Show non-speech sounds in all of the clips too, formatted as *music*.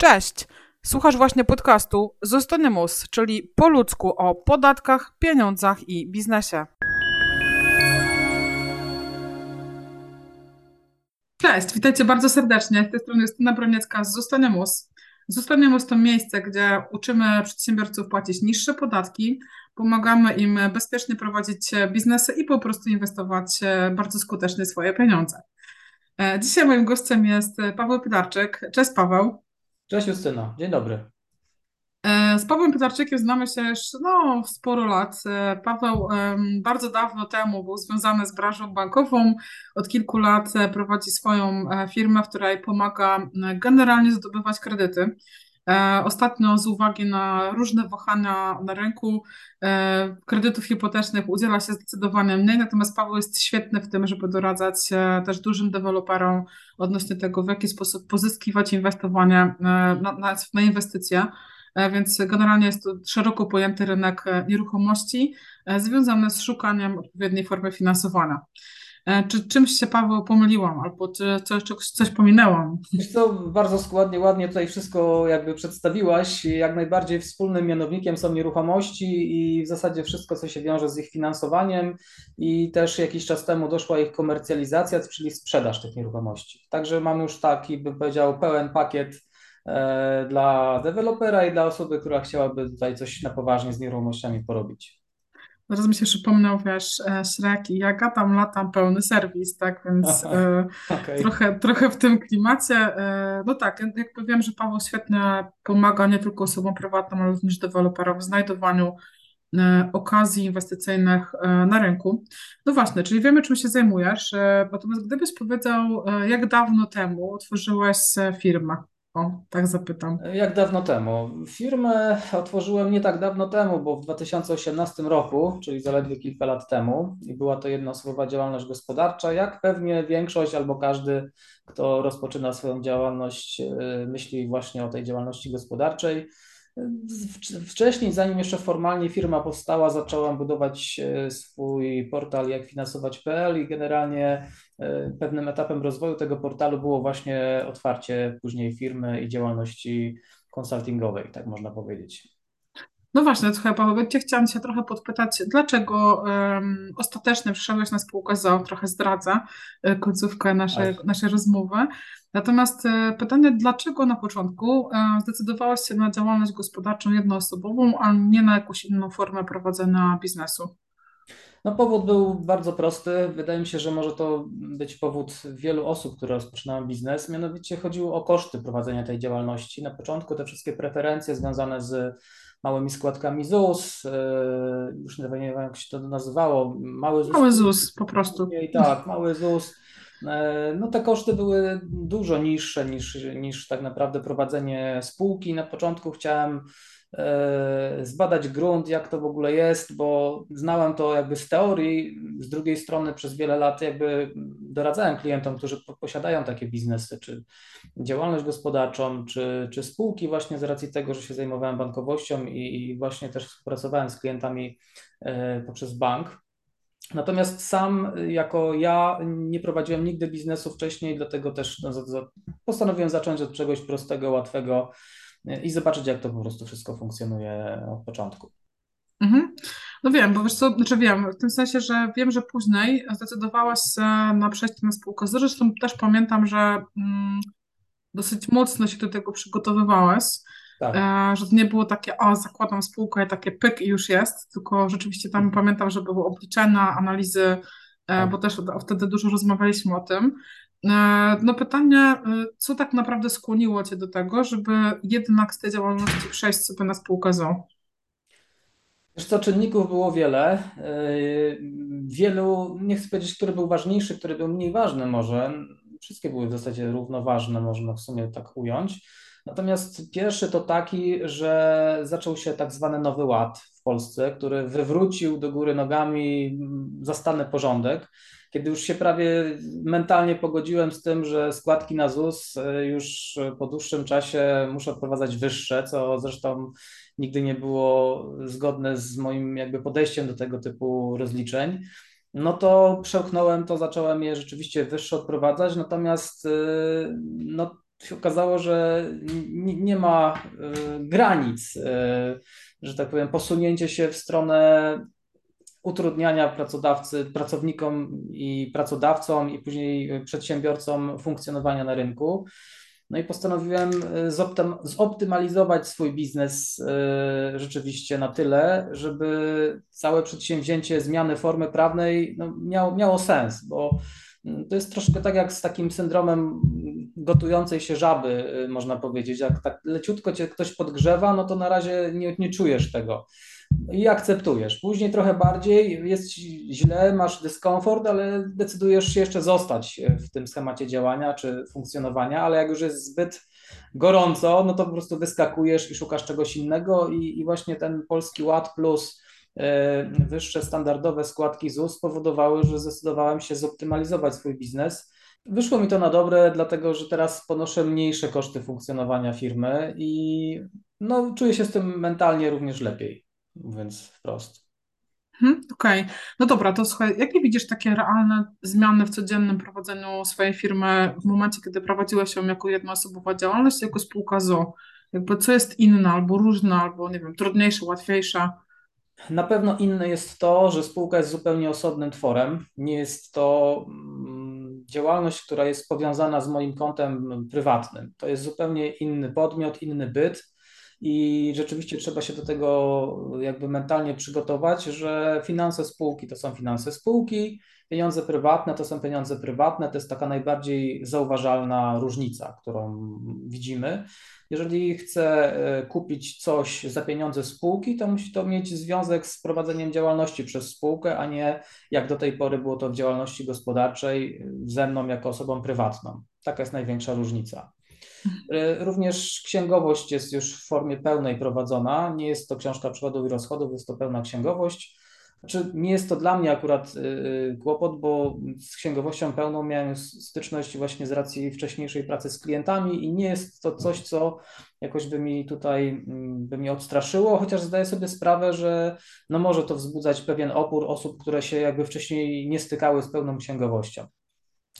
Cześć! Słuchasz właśnie podcastu Zostanimus, czyli po ludzku o podatkach, pieniądzach i biznesie. Cześć, witajcie bardzo serdecznie. Z tej strony Justyna Broniecka z Zostanimus. Zostanimus to miejsce, gdzie uczymy przedsiębiorców płacić niższe podatki, pomagamy im bezpiecznie prowadzić biznesy i po prostu inwestować bardzo skutecznie swoje pieniądze. E, dzisiaj moim gościem jest Paweł Pydarczyk. Cześć Paweł. Cześć Justyna, dzień dobry. E, z Pawłem Pytarczykiem znamy się już no, sporo lat. E, Paweł bardzo dawno temu był związany z branżą bankową. Od kilku lat e, prowadzi swoją firmę, w której pomaga generalnie zdobywać kredyty. Ostatnio z uwagi na różne wahania na rynku kredytów hipotecznych udziela się zdecydowanie mniej, natomiast Paweł jest świetny w tym, żeby doradzać też dużym deweloperom odnośnie tego, w jaki sposób pozyskiwać inwestowanie na, na, na inwestycje. E, więc generalnie jest to szeroko pojęty rynek e, nieruchomości e, związany z szukaniem odpowiedniej formy finansowania. Czy czymś się, Paweł, pomyliłam, albo czy coś, coś, pominęłam? Wiesz co, bardzo składnie, ładnie tutaj wszystko jakby przedstawiłaś. Jak najbardziej wspólnym mianownikiem są nieruchomości i w zasadzie wszystko, co się wiąże z ich finansowaniem i też jakiś czas temu doszła ich komercjalizacja, czyli sprzedaż tych nieruchomości. Także mam już taki, bym powiedział, pełen pakiet E, dla dewelopera i dla osoby, która chciałaby tutaj coś na poważnie z nieruchomościami porobić. Zaraz mi się przypomniał, wiesz, e, Shrek i ja gadam, latam, pełny serwis, tak, więc e, okay. trochę, trochę w tym klimacie. no tak, jakby wiem, że Paweł świetnie pomaga nie tylko osobom prywatnym, ale również deweloperom w znajdowaniu okazji inwestycyjnych na rynku. No właśnie, czyli wiemy, czym się zajmujesz, natomiast gdybyś powiedział, jak dawno temu otworzyłeś firmę? O, tak zapytam. Jak dawno temu? Firmę otworzyłem nie tak dawno temu, bo w 2018 roku, czyli zaledwie kilka lat temu, i była to jednoosobowa działalność gospodarcza. Jak pewnie większość albo każdy, kto rozpoczyna swoją działalność, y, myśli właśnie o tej działalności gospodarczej. Wcześniej, zanim jeszcze formalnie firma powstała, zacząłem budować e, swój portal jakfinansować.pl i generalnie e, pewnym etapem rozwoju tego portalu było właśnie otwarcie później firmy i działalności konsultingowej, tak można powiedzieć. No właśnie, słuchaj Paweł, cię chciałam się trochę podpytać, dlaczego um, ostatecznie przyszedłeś na spółkę ZO, trochę zdradzę e, końcówkę naszej, naszej rozmowy. Natomiast e, pytanie, dlaczego na początku e, zdecydowałaś się na działalność gospodarczą jednoosobową, a nie na jakąś inną formę prowadzenia biznesu? No, powód był bardzo prosty. Wydaje mi się, że może to być powód wielu osób, które rozpoczynają biznes. Mianowicie chodziło o koszty prowadzenia tej działalności. Na początku te wszystkie preferencje związane z małymi składkami ZUS, e, już nie wiem jak się to nazywało, mały ZUS. Mały ZUS po prostu. I tak, mały ZUS. E, no te koszty były dużo niższe niż, niż tak naprawdę prowadzenie spółki. Na początku chciałem zbadać grunt, jak to w ogóle jest, bo znałem to jakby z teorii, z drugiej strony przez wiele lat jakby doradzałem klientom, którzy posiadają takie biznesy, czy działalność gospodarczą, czy, czy spółki właśnie z racji tego, że się zajmowałem bankowością i, i właśnie też współpracowałem z klientami e, poprzez bank. Natomiast sam jako ja nie prowadziłem nigdy biznesu wcześniej, dlatego też no, postanowiłem zacząć od czegoś prostego, łatwego, i zobaczyć, jak to po prostu wszystko funkcjonuje od początku. Mhm. No wiem, bo wiesz co, znaczy wiem, w tym sensie, że wiem, że później zdecydowałaś się na przejście na spółkę. Zresztą też pamiętam, że mm, dosyć mocno się do tego przygotowywałaś. Tak. E, że to nie było takie, o, zakładam spółkę, takie pyk i już jest, tylko rzeczywiście tam mhm. pamiętam, że były obliczenia, analizy, e, tak. bo też wtedy dużo rozmawialiśmy o tym. E, no pytanie, e, co tak naprawdę skłoniło Cię do tego, żeby jednak z tej działalności przejść sobie na spółkę ZO? Wiesz co, czynników było wiele. E, wielu, nie chcę powiedzieć, który był ważniejszy, który był mniej ważny może. Wszystkie były w zasadzie równoważne, można w sumie tak ująć. Natomiast pierwszy to taki, że zaczął się tak zwany Nowy Ład Polsce, który wywrócił do góry nogami zastany porządek kiedy już się prawie mentalnie pogodziłem z tym, że składki na ZUS e, już po dłuższym czasie muszę odprowadzać wyższe, co zresztą nigdy nie było zgodne z moim jakby podejściem do tego typu rozliczeń, no to przełknąłem to, zacząłem je rzeczywiście wyższe odprowadzać, natomiast e, no, się okazało, że nie ma granic, że tak powiem, posunięcie się w stronę utrudniania pracodawcy, pracownikom i pracodawcom i później przedsiębiorcom funkcjonowania na rynku. No i postanowiłem e, zoptymalizować swój biznes rzeczywiście na tyle, żeby całe przedsięwzięcie zmiany formy prawnej no, miało, miało sens, bo to jest troszkę tak jak z takim syndromem gotującej się żaby, e, można powiedzieć. Jak tak leciutko cię ktoś podgrzewa, no to na razie nie, nie czujesz tego i akceptujesz. Później trochę bardziej jest źle, masz dyskomfort, ale decydujesz się jeszcze zostać w tym schemacie działania czy funkcjonowania, ale jak już jest zbyt gorąco, no to po prostu wyskakujesz i szukasz czegoś innego i, i właśnie ten Polski Ład plus wyższe standardowe składki ZUS spowodowały, że zdecydowałem się zoptymalizować swój biznes. Wyszło mi to na dobre, dlatego że teraz ponoszę mniejsze koszty funkcjonowania firmy i no, czuję się z tym mentalnie również lepiej mówiąc wprost. Hmm, Okej, okay. no dobra, to słuchaj, jakie widzisz takie realne zmiany w codziennym prowadzeniu swojej firmy w momencie, kiedy prowadziłeś ją jako jednoosobowa działalność, jako spółka ZO? Jakby co jest inne, albo różne, albo nie wiem, trudniejsze, łatwiejsze? Na pewno inne jest to, że spółka jest zupełnie osobnym tworem. Nie jest to mm, działalność, która jest powiązana z moim kontem prywatnym. To jest zupełnie inny podmiot, inny byt i rzeczywiście trzeba się do tego jakby mentalnie przygotować, że finanse spółki to są finanse spółki, pieniądze prywatne to są pieniądze prywatne. To jest taka najbardziej zauważalna różnica, którą widzimy. Jeżeli chcę e, kupić coś za pieniądze spółki, to musi to mieć związek z prowadzeniem działalności przez spółkę, a nie jak do tej pory było to w działalności gospodarczej ze mną jako osobą prywatną. Taka jest największa różnica. E, również księgowość jest już w formie pełnej prowadzona. Nie jest to książka przychodów i rozchodów, jest to pełna księgowość. Znaczy, nie jest to dla mnie akurat e, kłopot, bo z księgowością pełną miałem styczność właśnie z racji wcześniejszej pracy z klientami i nie jest to coś, co jakoś by mi tutaj mm, by mi odstraszyło, chociaż zdaję sobie sprawę, że no może to wzbudzać pewien opór osób, które się jakby wcześniej nie stykały z pełną księgowością.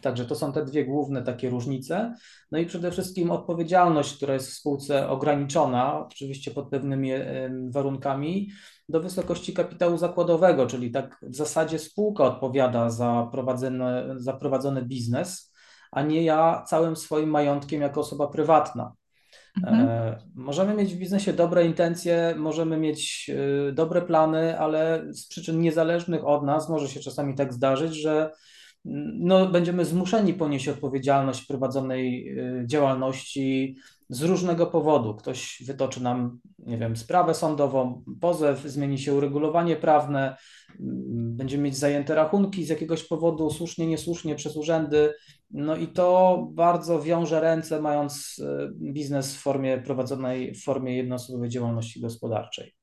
Także to są te dwie główne takie różnice. No i przede wszystkim odpowiedzialność, która jest w spółce ograniczona, oczywiście pod pewnymi warunkami, do wysokości kapitału zakładowego, czyli tak w zasadzie spółka odpowiada za prowadzony, za prowadzony biznes, a nie ja całym swoim majątkiem jako osoba prywatna. Mhm. E, możemy mieć w biznesie dobre intencje, możemy mieć e, dobre plany, ale z przyczyn niezależnych od nas może się czasami tak zdarzyć, że no, będziemy zmuszeni ponieść odpowiedzialność prowadzonej y, działalności z różnego powodu. Ktoś wytoczy nam, nie wiem, sprawę sądową, pozew, zmieni się uregulowanie prawne, mm, będziemy mieć zajęte rachunki z jakiegoś powodu, słusznie, niesłusznie, przez urzędy. No i to bardzo wiąże ręce, mając y, biznes w formie prowadzonej, w formie jednoosobowej działalności gospodarczej.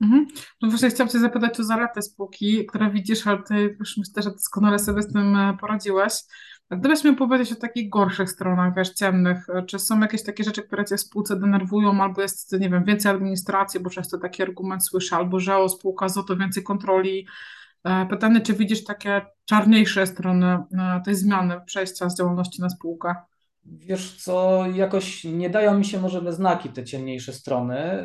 Mhm. No właśnie chciałam Cię zapytać o zaletę spółki, które widzisz, ale Ty już myślę, że doskonale sobie z tym e, poradziłeś. A gdybyś miał powiedzieć o takich gorszych stronach, wiesz, ciemnych, e, czy są jakieś takie rzeczy, które Cię w spółce denerwują, albo jest, nie wiem, więcej administracji, bo często taki argument słyszę, albo że o spółka z to więcej kontroli. E, pytanie, czy widzisz takie czarniejsze strony tej zmiany, przejścia z działalności na spółkę? Wiesz co, jakoś nie dają mi się może we znaki te ciemniejsze strony,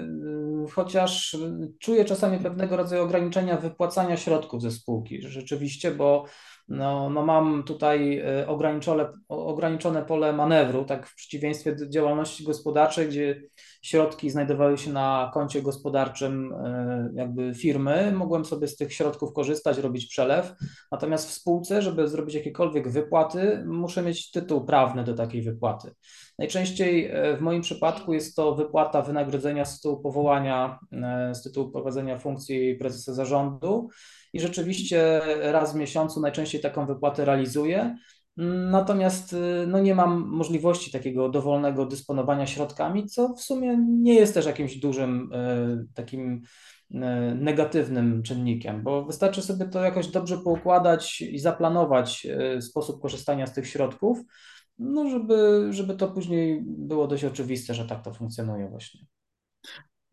y, chociaż czuję czasami pewnego rodzaju ograniczenia wypłacania środków ze spółki, rzeczywiście, bo no, no mam tutaj y, ograniczone, ograniczone pole manewru, tak w przeciwieństwie do działalności gospodarczej, gdzie środki znajdowały się na koncie gospodarczym y, jakby firmy, mogłem sobie z tych środków korzystać, robić przelew, natomiast w spółce, żeby zrobić jakiekolwiek wypłaty, muszę mieć tytuł prawny do takiej wypłaty. Najczęściej y, w moim przypadku jest to wypłata wynagrodzenia z tytułu powołania, z tytułu prowadzenia funkcji prezesa zarządu, i rzeczywiście raz w miesiącu najczęściej taką wypłatę realizuję. Natomiast y, no nie mam możliwości takiego dowolnego dysponowania środkami, co w sumie nie jest też jakimś dużym y, takim y, negatywnym czynnikiem, bo wystarczy sobie to jakoś dobrze poukładać i zaplanować sposób korzystania z tych środków, no żeby, żeby to później było dość oczywiste, że tak to funkcjonuje właśnie.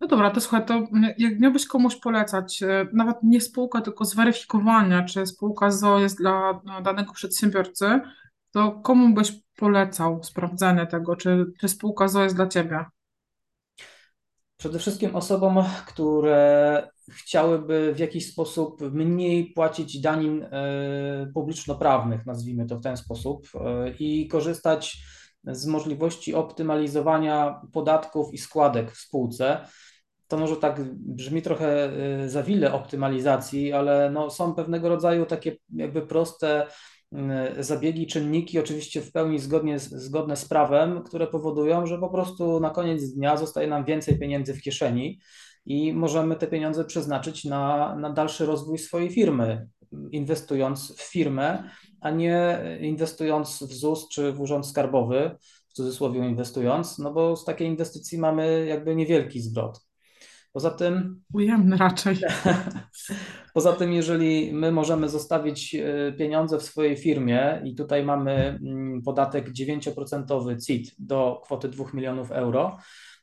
No dobra, to słuchaj, to jak miałbyś komuś polecać, e, nawet nie spółka, tylko zweryfikowania, czy spółka ZO jest dla no, danego przedsiębiorcy, to komu byś polecał sprawdzenie tego, czy, czy spółka ZO jest dla Ciebie? Przede wszystkim osobom, które chciałyby w jakiś sposób mniej płacić danin e, publiczno-prawnych, nazwijmy to w ten sposób, e, i korzystać z możliwości optymalizowania podatków i składek w spółce. To może tak brzmi trochę e, za wiele optymalizacji, ale no są pewnego rodzaju takie jakby proste zabiegi, czynniki, oczywiście w pełni zgodnie, zgodne z prawem, które powodują, że po prostu na koniec dnia zostaje nam więcej pieniędzy w kieszeni i możemy te pieniądze przeznaczyć na, na dalszy rozwój swojej firmy, inwestując w firmę, a nie inwestując w ZUS czy w Urząd Skarbowy, w cudzysłowie inwestując, no bo z takiej inwestycji mamy jakby niewielki zwrot. Poza tym. Ujemny raczej. *laughs* Poza tym, jeżeli my możemy zostawić e, pieniądze w swojej firmie i tutaj mamy mm, podatek 9% CIT do kwoty 2 milionów euro,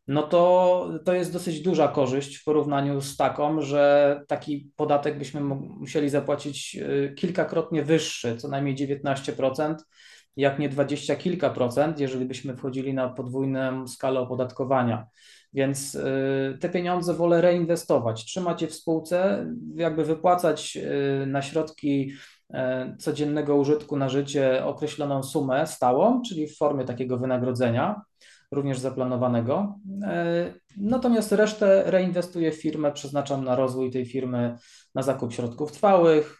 no to to jest dosyć duża korzyść w porównaniu z taką, że taki podatek byśmy musieli zapłacić e, kilkakrotnie wyższy, co najmniej 19%, jak nie 20 kilka procent, jeżeli byśmy wchodzili na podwójną skalę opodatkowania. Więc y, te pieniądze wolę reinwestować, trzymać je w spółce, jakby wypłacać y, na środki y, codziennego użytku na życie określoną sumę stałą, czyli w formie takiego wynagrodzenia, również zaplanowanego. Natomiast resztę reinwestuję w firmę, przeznaczam na rozwój tej firmy, na zakup środków trwałych,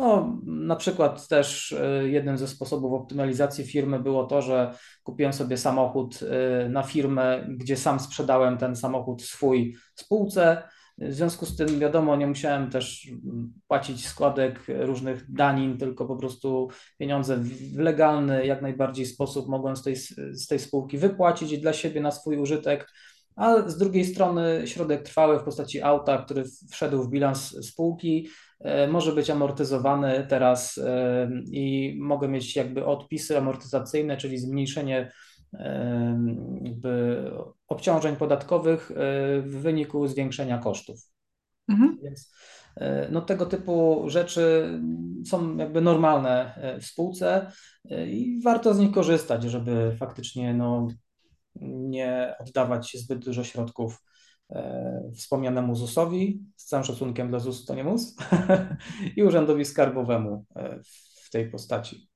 no, na przykład też e, jednym ze sposobów optymalizacji firmy było to, że kupiłem sobie samochód e, na firmę, gdzie sam sprzedałem ten samochód swój spółce. W związku z tym, wiadomo, nie musiałem też płacić składek różnych danin, tylko po prostu pieniądze w legalny, jak najbardziej sposób mogłem z tej, z tej spółki wypłacić dla siebie na swój użytek. A z drugiej strony środek trwały w postaci auta, który wszedł w bilans spółki, może być amortyzowany teraz e, i mogę mieć jakby odpisy amortyzacyjne, czyli zmniejszenie e, jakby obciążeń podatkowych w wyniku zwiększenia kosztów. Mhm. Więc no, tego typu rzeczy są jakby normalne w spółce i warto z nich korzystać, żeby faktycznie no, nie oddawać zbyt dużo środków E, wspomnianemu ZUS-owi, z całym szacunkiem dla ZUS to nie MUS, *laughs* i Urzędowi Skarbowemu e, w tej postaci.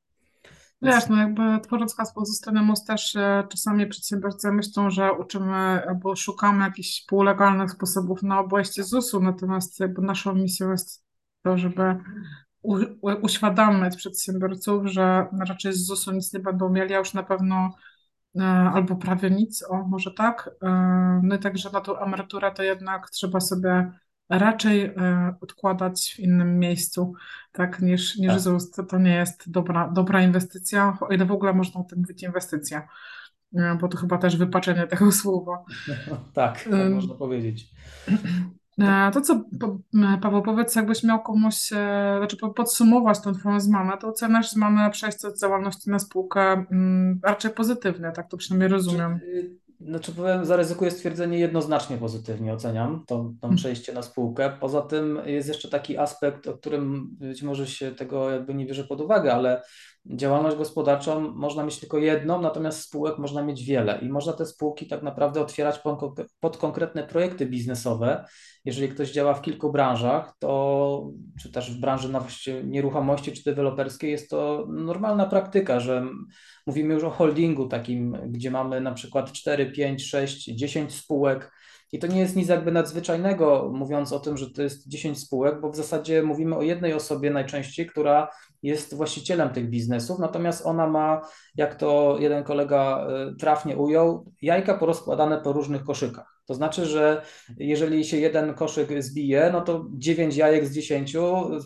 Wiesz, no jakby tworząc hasło ze strony MUS też e, czasami przedsiębiorcy myślą, że uczymy albo szukamy jakichś półlegalnych sposobów na obejście ZUS-u, natomiast jakby naszą misją jest to, żeby u, uświadamiać przedsiębiorców, że raczej z ZUS-u nic nie będą mieli, a już na pewno E, albo prawie nic, o może tak. E, no i także na tą emeryturę to jednak trzeba sobie raczej e, odkładać w innym miejscu, tak, niż, niż tak. ZUS. To, to nie jest dobra, dobra inwestycja, o ile w ogóle można o tym mówić inwestycja, bo to chyba też wypaczenie tego *laughs* słowa. *laughs* tak, tak można powiedzieć. E, to co, Paweł, powiedz, jakbyś miał komuś, e, znaczy podsumować tą twoją zmianę, to oceniasz zmianę przejścia z działalności na spółkę mm, raczej pozytywnie, tak to przynajmniej rozumiem. Y, znaczy powiem, zaryzykuję stwierdzenie jednoznacznie pozytywnie oceniam to, to hmm. przejście na spółkę. Poza tym jest jeszcze taki aspekt, o którym być może się tego jakby nie bierze pod uwagę, ale działalność gospodarczą można mieć tylko jedną, natomiast spółek można mieć wiele i można te spółki tak naprawdę otwierać pod, konkretne projekty biznesowe. Jeżeli ktoś działa w kilku branżach, to czy też w branży nieruchomości czy deweloperskiej jest to normalna praktyka, że mówimy już o holdingu takim, gdzie mamy na przykład 4, 5, 6, 10 spółek i to nie jest nic jakby nadzwyczajnego, mówiąc o tym, że to jest 10 spółek, bo w zasadzie mówimy o jednej osobie najczęściej, która jest właścicielem tych biznesów, natomiast ona ma, jak to jeden kolega e, trafnie ujął, jajka porozkładane po różnych koszykach. To znaczy, że jeżeli się jeden koszyk zbije, no to 9 jajek z 10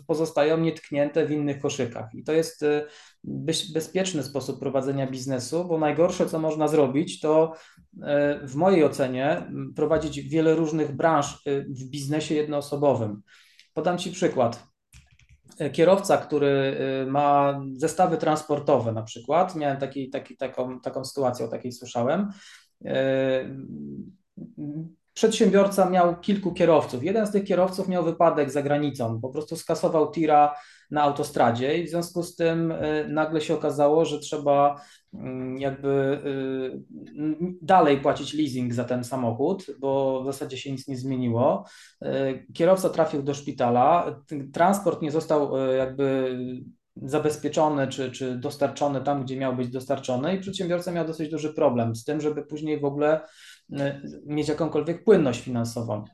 pozostają nietknięte w innych koszykach. I to jest e, bezpieczny sposób prowadzenia biznesu, bo najgorsze, co można zrobić, to e, w mojej ocenie prowadzić wiele różnych branż w biznesie jednoosobowym. Podam Ci przykład kierowca, który y, ma zestawy transportowe na przykład, miałem taki, taki, taką, taką sytuację, o takiej słyszałem, y, przedsiębiorca miał kilku kierowców. Jeden z tych kierowców miał wypadek za granicą, po prostu skasował tira na autostradzie i w związku z tym y, nagle się okazało, że trzeba mm, jakby y, dalej płacić leasing za ten samochód, bo w zasadzie się nic nie zmieniło. Y, kierowca trafił do szpitala, transport nie został jakby zabezpieczony czy, czy dostarczony tam, gdzie miał być dostarczony i przedsiębiorca miał dosyć duży problem z tym, żeby później w ogóle mieć jakąkolwiek płynność finansową.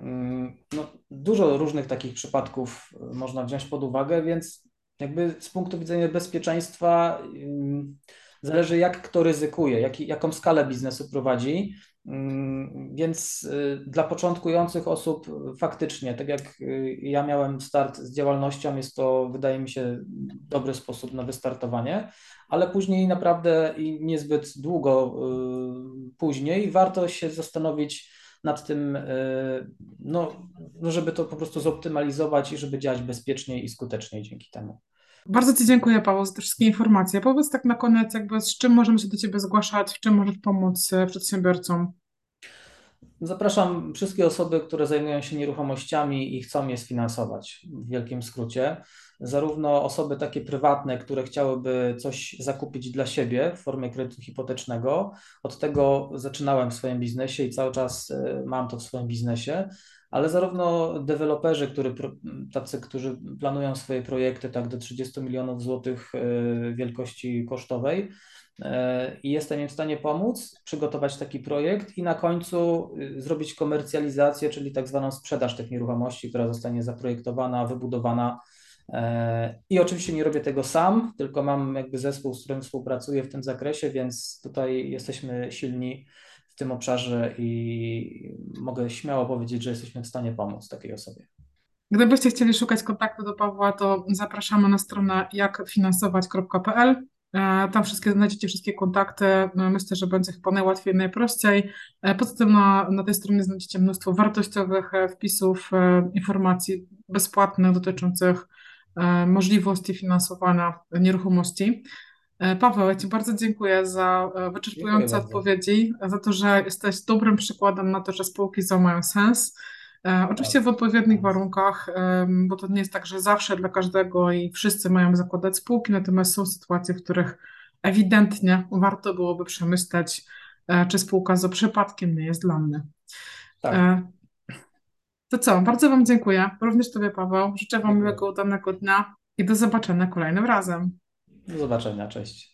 Mm, no, dużo różnych takich przypadków y, można wziąć pod uwagę, więc jakby z punktu widzenia bezpieczeństwa mm, zależy jak kto ryzykuje, jak, jaką skalę biznesu prowadzi. Mm, więc y, dla początkujących osób faktycznie, tak jak y, ja miałem start z działalnością, jest to, wydaje mi się, dobry sposób na wystartowanie, ale później naprawdę i niezbyt długo później warto się zastanowić, nad tym, no, no, żeby to po prostu zoptymalizować i żeby działać bezpieczniej i skuteczniej dzięki temu. Bardzo Ci dziękuję, Paweł, za te wszystkie informacje. Powiedz tak na koniec, jakby z czym możemy się do Ciebie zgłaszać, w czym możesz pomóc e, przedsiębiorcom? Zapraszam wszystkie osoby, które zajmują się nieruchomościami i chcą je sfinansować, w wielkim skrócie. Zarówno osoby takie prywatne, które chciałyby coś zakupić dla siebie w formie kredytu hipotecznego. Od tego zaczynałem w swoim biznesie i cały czas e, mam to w swoim biznesie, ale zarówno deweloperzy, który, tacy, którzy planują swoje projekty tak do 30 milionów złotych e, wielkości kosztowej, i jestem im w stanie pomóc, przygotować taki projekt i na końcu y, zrobić komercjalizację, czyli tak zwaną sprzedaż tych nieruchomości, która zostanie zaprojektowana, wybudowana. E, I oczywiście nie robię tego sam, tylko mam jakby zespół, z którym współpracuję w tym zakresie, więc tutaj jesteśmy silni tym obszarze i mogę śmiało powiedzieć, że jesteśmy w stanie pomóc takiej osobie. Gdybyście chcieli szukać kontaktu do Pawła, to zapraszamy na stronę jakfinansować.pl. E, tam wszystkie znajdziecie wszystkie kontakty. No, myślę, że będzie chyba najłatwiej, najprościej. E, poza tym na, na tej stronie znajdziecie mnóstwo wartościowych e, wpisów, informacji bezpłatnych dotyczących możliwości finansowania nieruchomości. Paweł, ja Ci bardzo dziękuję za wyczerpujące dziękuję odpowiedzi, bardzo. za to, że jesteś dobrym przykładem na to, że spółki ZO mają sens E, oczywiście w odpowiednich warunkach, bo to nie jest tak, że zawsze dla każdego i wszyscy mają zakładać spółki, natomiast są sytuacje, w których ewidentnie warto byłoby przemyśleć, e, czy spółka za przypadkiem nie jest dla mnie. Tak. E, to co, bardzo Wam dziękuję. Również Tobie, Paweł. Życzę Wam miłego, udanego dnia i do zobaczenia kolejnym razem. Do zobaczenia, cześć.